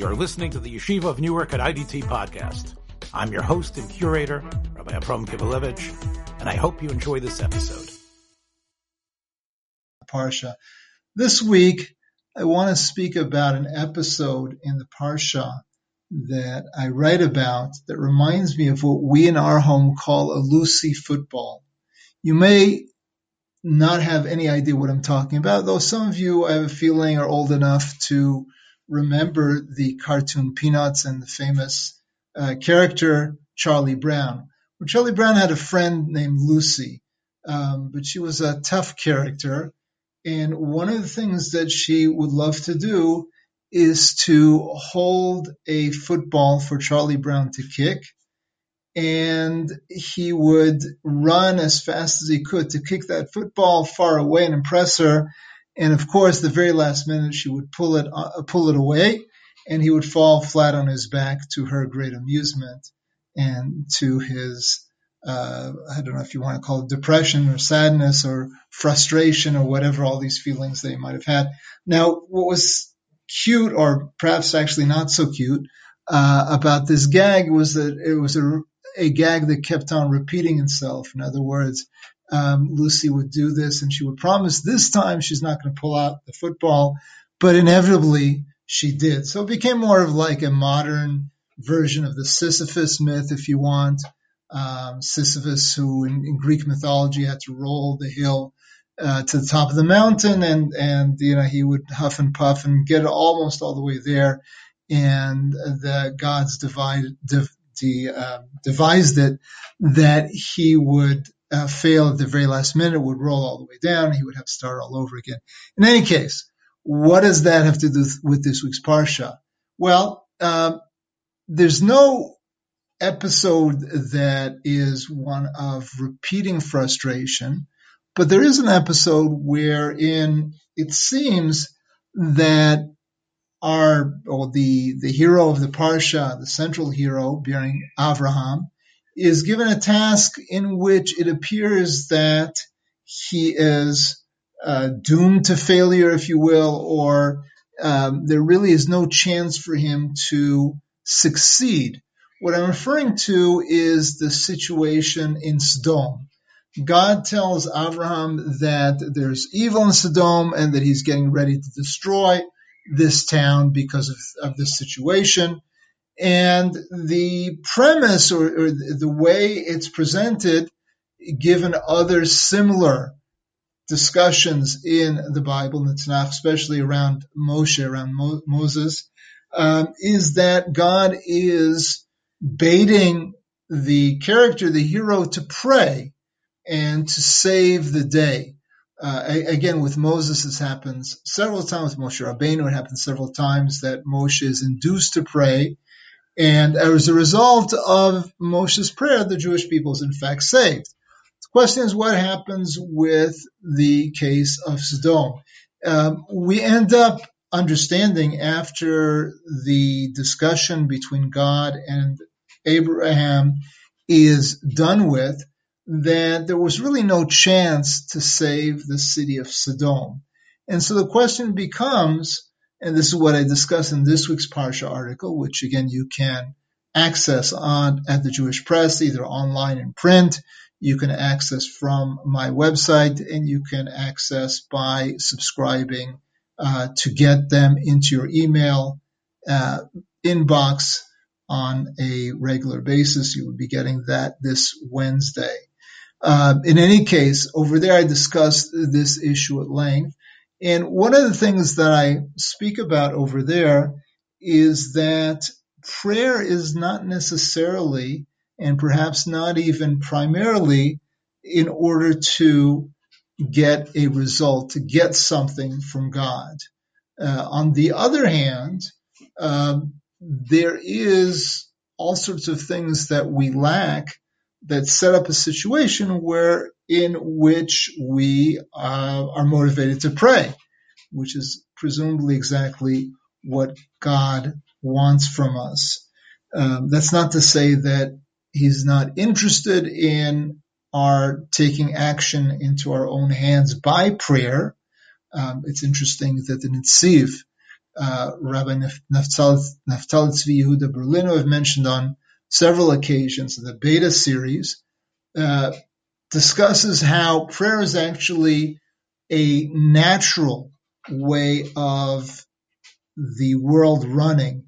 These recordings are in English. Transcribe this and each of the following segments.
You're listening to the Yeshiva of Newark at IDT podcast. I'm your host and curator, Rabbi Abram Kibalevich, and I hope you enjoy this episode. Parsha. This week, I want to speak about an episode in the Parsha that I write about that reminds me of what we in our home call a Lucy football. You may not have any idea what I'm talking about, though some of you, I have a feeling, are old enough to remember the cartoon Peanuts and the famous uh, character Charlie Brown. Well, Charlie Brown had a friend named Lucy, um, but she was a tough character. And one of the things that she would love to do is to hold a football for Charlie Brown to kick. And he would run as fast as he could to kick that football far away and impress her. And of course, the very last minute, she would pull it, uh, pull it away and he would fall flat on his back to her great amusement and to his, uh, I don't know if you want to call it depression or sadness or frustration or whatever all these feelings they might have had. Now, what was cute, or perhaps actually not so cute, uh, about this gag was that it was a, a gag that kept on repeating itself. In other words, um, Lucy would do this and she would promise this time she's not going to pull out the football, but inevitably she did. So it became more of like a modern version of the Sisyphus myth, if you want. Um, Sisyphus, who in, in, Greek mythology had to roll the hill uh, to the top of the mountain, and and you know he would huff and puff and get almost all the way there, and the gods divided, div, uh, devised it that he would uh, fail at the very last minute, would roll all the way down, he would have to start all over again. In any case, what does that have to do with this week's parsha? Well, um, there's no episode that is one of repeating frustration but there is an episode wherein it seems that our or the the hero of the parsha, the central hero, bearing Avraham, is given a task in which it appears that he is uh, doomed to failure, if you will, or um, there really is no chance for him to succeed. What I'm referring to is the situation in Sodom. God tells Abraham that there's evil in Sodom and that he's getting ready to destroy this town because of, of this situation. And the premise or, or the way it's presented, given other similar discussions in the Bible, in the Tanakh, especially around Moshe, around Mo- Moses, um, is that God is baiting the character, the hero, to pray and to save the day. Uh, again, with Moses, this happens several times. With Moshe Rabbeinu, it happens several times that Moshe is induced to pray. And as a result of Moshe's prayer, the Jewish people is in fact saved. The question is what happens with the case of Sodom? Um, we end up understanding after the discussion between God and Abraham is done with that there was really no chance to save the city of Sodom. And so the question becomes, and this is what I discuss in this week's Parsha article, which again you can access on at the Jewish Press, either online in print. You can access from my website, and you can access by subscribing uh, to get them into your email uh, inbox on a regular basis. You will be getting that this Wednesday. Uh, in any case, over there I discussed this issue at length. And one of the things that I speak about over there is that prayer is not necessarily, and perhaps not even primarily, in order to get a result, to get something from God. Uh, on the other hand, um, there is all sorts of things that we lack that set up a situation where in which we uh, are motivated to pray, which is presumably exactly what God wants from us. Um, that's not to say that He's not interested in our taking action into our own hands by prayer. Um, it's interesting that the Netziv uh, Rabbi Naftali Tzvi Yehuda Berliner have mentioned on several occasions in the Beta series, uh, discusses how prayer is actually a natural way of the world running,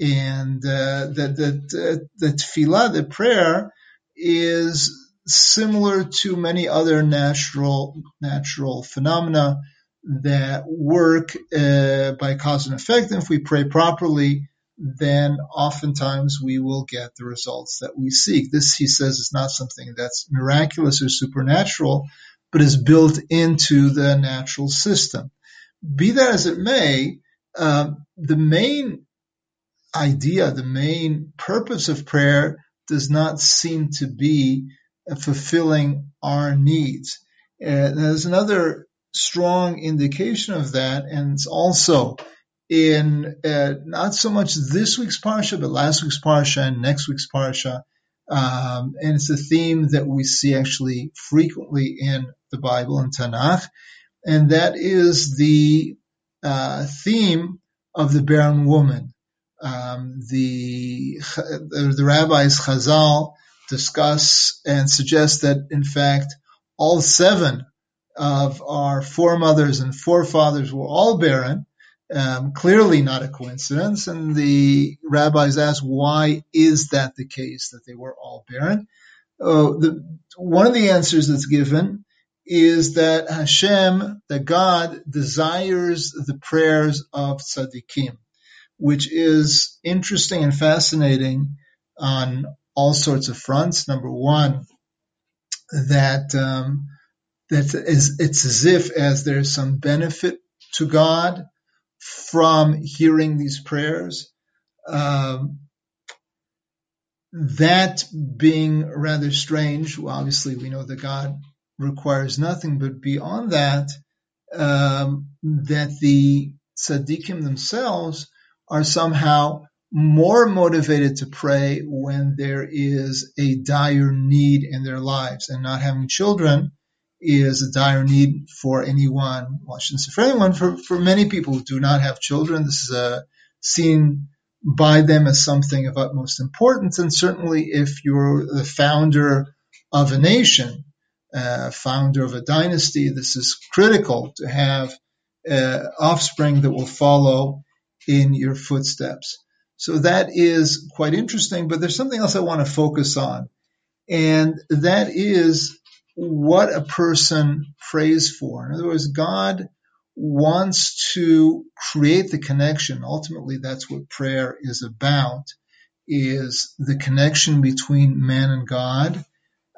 and uh, that that the tefillah, the prayer, is similar to many other natural natural phenomena that work uh, by cause and effect. And if we pray properly, then oftentimes we will get the results that we seek. This, he says, is not something that's miraculous or supernatural, but is built into the natural system. Be that as it may, um, the main idea, the main purpose of prayer does not seem to be fulfilling our needs. Uh, there's another strong indication of that, and it's also in uh, not so much this week's parsha, but last week's parsha and next week's parsha. Um, and it's a theme that we see actually frequently in the Bible and Tanakh, and that is the uh, theme of the barren woman. Um, the the rabbis Chazal discuss and suggest that in fact all seven of our foremothers and forefathers were all barren. Um, clearly not a coincidence. And the rabbis ask, why is that the case that they were all barren? Uh, the, one of the answers that's given is that Hashem, that God, desires the prayers of tzaddikim, which is interesting and fascinating on all sorts of fronts. Number one, that um, that is, it's as if as there's some benefit to God from hearing these prayers. Um, that being rather strange, well, obviously we know that God requires nothing, but beyond that, um, that the tzaddikim themselves are somehow more motivated to pray when there is a dire need in their lives and not having children is a dire need for anyone. Well, I shouldn't say for anyone, for, for many people who do not have children. This is seen by them as something of utmost importance. And certainly if you're the founder of a nation, uh, founder of a dynasty, this is critical to have uh, offspring that will follow in your footsteps. So that is quite interesting, but there's something else I want to focus on. And that is what a person prays for. In other words, God wants to create the connection. Ultimately, that's what prayer is about, is the connection between man and God.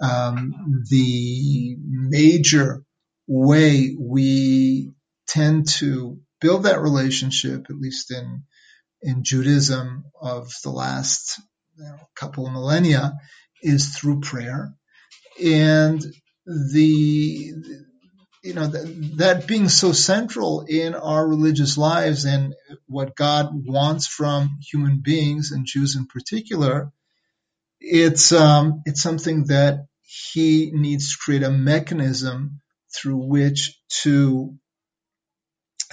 Um, the major way we tend to build that relationship, at least in in Judaism of the last you know, couple of millennia, is through prayer. And the you know that, being so central in our religious lives and what God wants from human beings and Jews in particular, it's um, it's something that He needs to create a mechanism through which to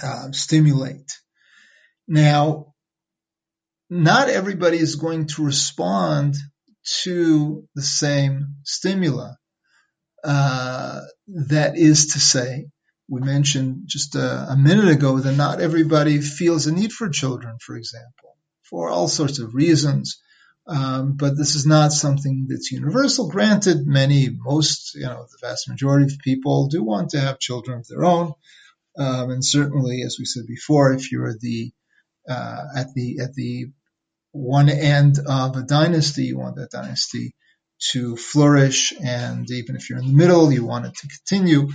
uh, stimulate. Now, not everybody is going to respond to the same stimuli. Uh, that is to say, we mentioned just a, a, minute ago that not everybody feels a need for children, for example, for all sorts of reasons. Um, but this is not something that's universal. Granted, many, most, you know, the vast majority of people do want to have children of their own. Um, and certainly, as we said before, if you're the uh, at the at the one end of a dynasty, you want that dynasty to flourish, and even if you're in the middle, you want it to continue,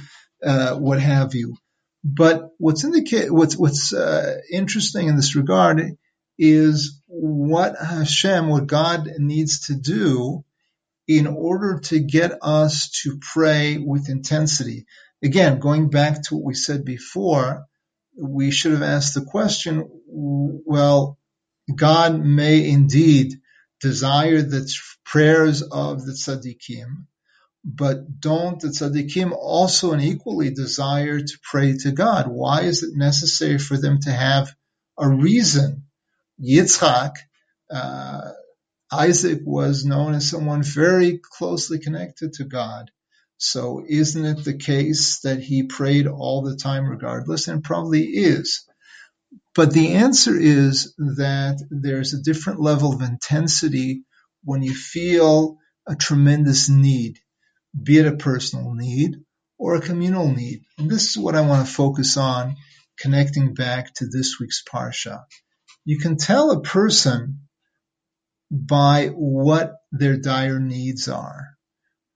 uh, what have you. But what's indica- what's what's uh, interesting in this regard is what Hashem, what God needs to do in order to get us to pray with intensity. Again, going back to what we said before, we should have asked the question, well, God may indeed desire the prayers of the tzaddikim, but don't the tzaddikim also and equally desire to pray to God? Why is it necessary for them to have a reason. Yitzchak, uh, Isaac was known as someone very closely connected to God. So isn't it the case that he prayed all the time regardless? And probably is. But the answer is that there's a different level of intensity when you feel a tremendous need, be it a personal need or a communal need. And this is what I want to focus on, connecting back to this week's Parsha. You can tell a person by what their dire needs are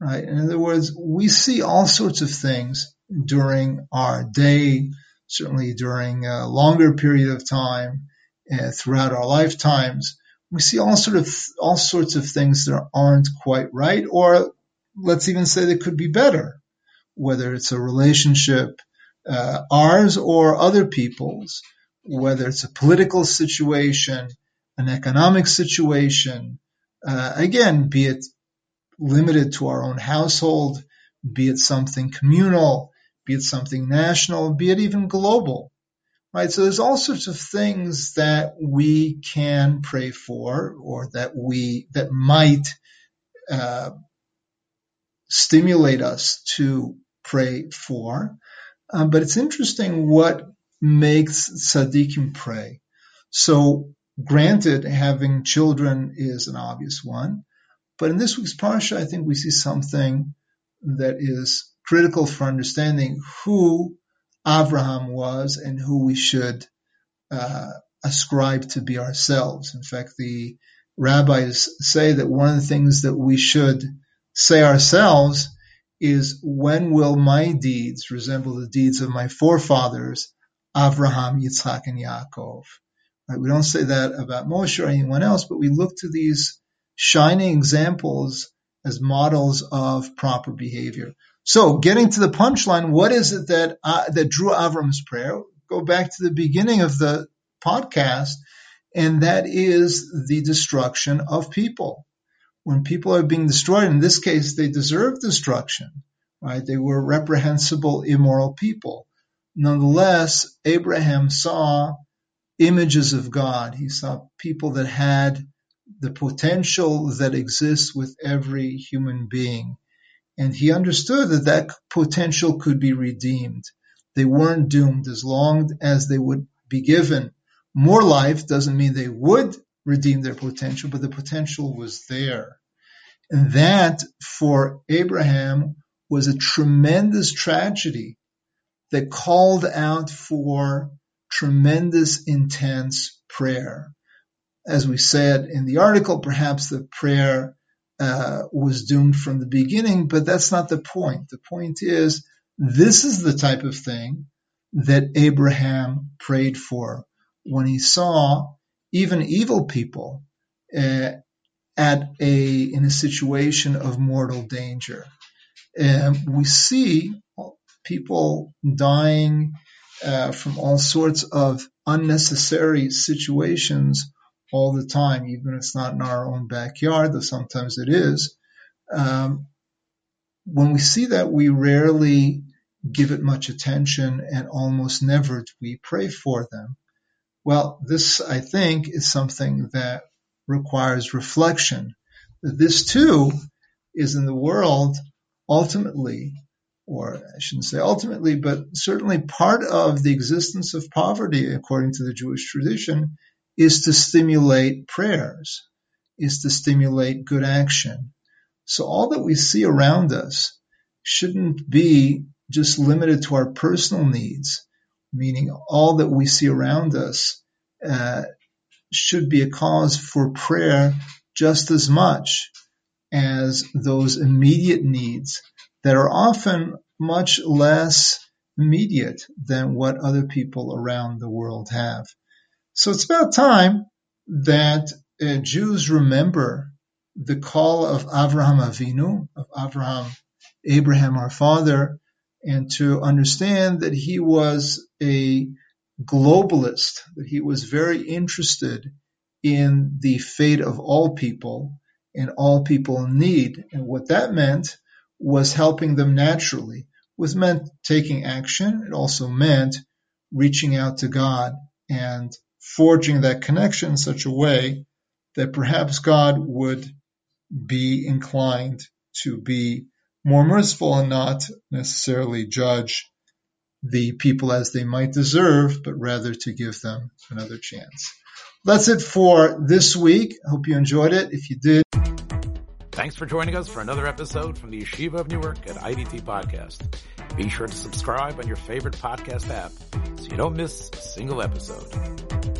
right? In other words, we see all sorts of things during our day, certainly during a longer period of time, uh, throughout our lifetimes. We see all sort of all sorts of things that aren't quite right, or let's even say they could be better, whether it's a relationship, uh, ours or other people's, whether it's a political situation, an economic situation, uh, again, be it limited to our own household, be it something communal, be it something national, be it even global. Right? So there's all sorts of things that we can pray for or that we, that might, uh, stimulate us to pray for. Um, but it's interesting what makes tzaddikim pray. So granted, having children is an obvious one. But in this week's parsha, I think we see something that is critical for understanding who Abraham was and who we should uh, ascribe to be ourselves. In fact, the rabbis say that one of the things that we should say ourselves is when will my deeds resemble the deeds of my forefathers, Abraham, Yitzhak, and Yaakov? Right? We don't say that about Moshe or anyone else, but we look to these shining examples as models of proper behavior. So, getting to the punchline, what is it that uh, that drew Avram's prayer? Go back to the beginning of the podcast, and that is the destruction of people. When people are being destroyed, in this case, they deserve destruction, right? They were reprehensible, immoral people. Nonetheless, Abraham saw images of God. He saw people that had the potential that exists with every human being. And he understood that that potential could be redeemed. They weren't doomed as long as they would be given more life doesn't mean they would redeem their potential, but the potential was there. And that for Abraham was a tremendous tragedy that called out for tremendous intense prayer as we said in the article, perhaps the prayer uh, was doomed from the beginning, but that's not the point. The point is this is the type of thing that Abraham prayed for when he saw even evil people uh, at a in a situation of mortal danger. And we see people dying uh, from all sorts of unnecessary situations all the time, even if it's not in our own backyard, though sometimes it is. Um, when we see that, we rarely give it much attention and almost never do we pray for them. Well, this, I think, is something that requires reflection. This too is in the world ultimately, or I shouldn't say ultimately, but certainly part of the existence of poverty according to the Jewish tradition is to stimulate prayers, is to stimulate good action. So all that we see around us shouldn't be just limited to our personal needs, meaning all that we see around us uh, should be a cause for prayer just as much as those immediate needs that are often much less immediate than what other people around the world have. So it's about time that uh, Jews remember the call of Avraham Avinu, of Avraham, Abraham, our father, and to understand that he was a globalist, that he was very interested in the fate of all people and all people in need. And what that meant was helping them naturally. Was meant taking action. It also meant reaching out to God and forging that connection in such a way that perhaps God would be inclined to be more merciful and not necessarily judge the people as they might deserve, but rather to give them another chance. That's it for this week. Hope you enjoyed it. If you did, Thanks for joining us for another episode from the Yeshiva of Newark at IDT Podcast. Be sure to subscribe on your favorite podcast app so you don't miss a single episode.